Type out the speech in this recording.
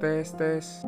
tes tes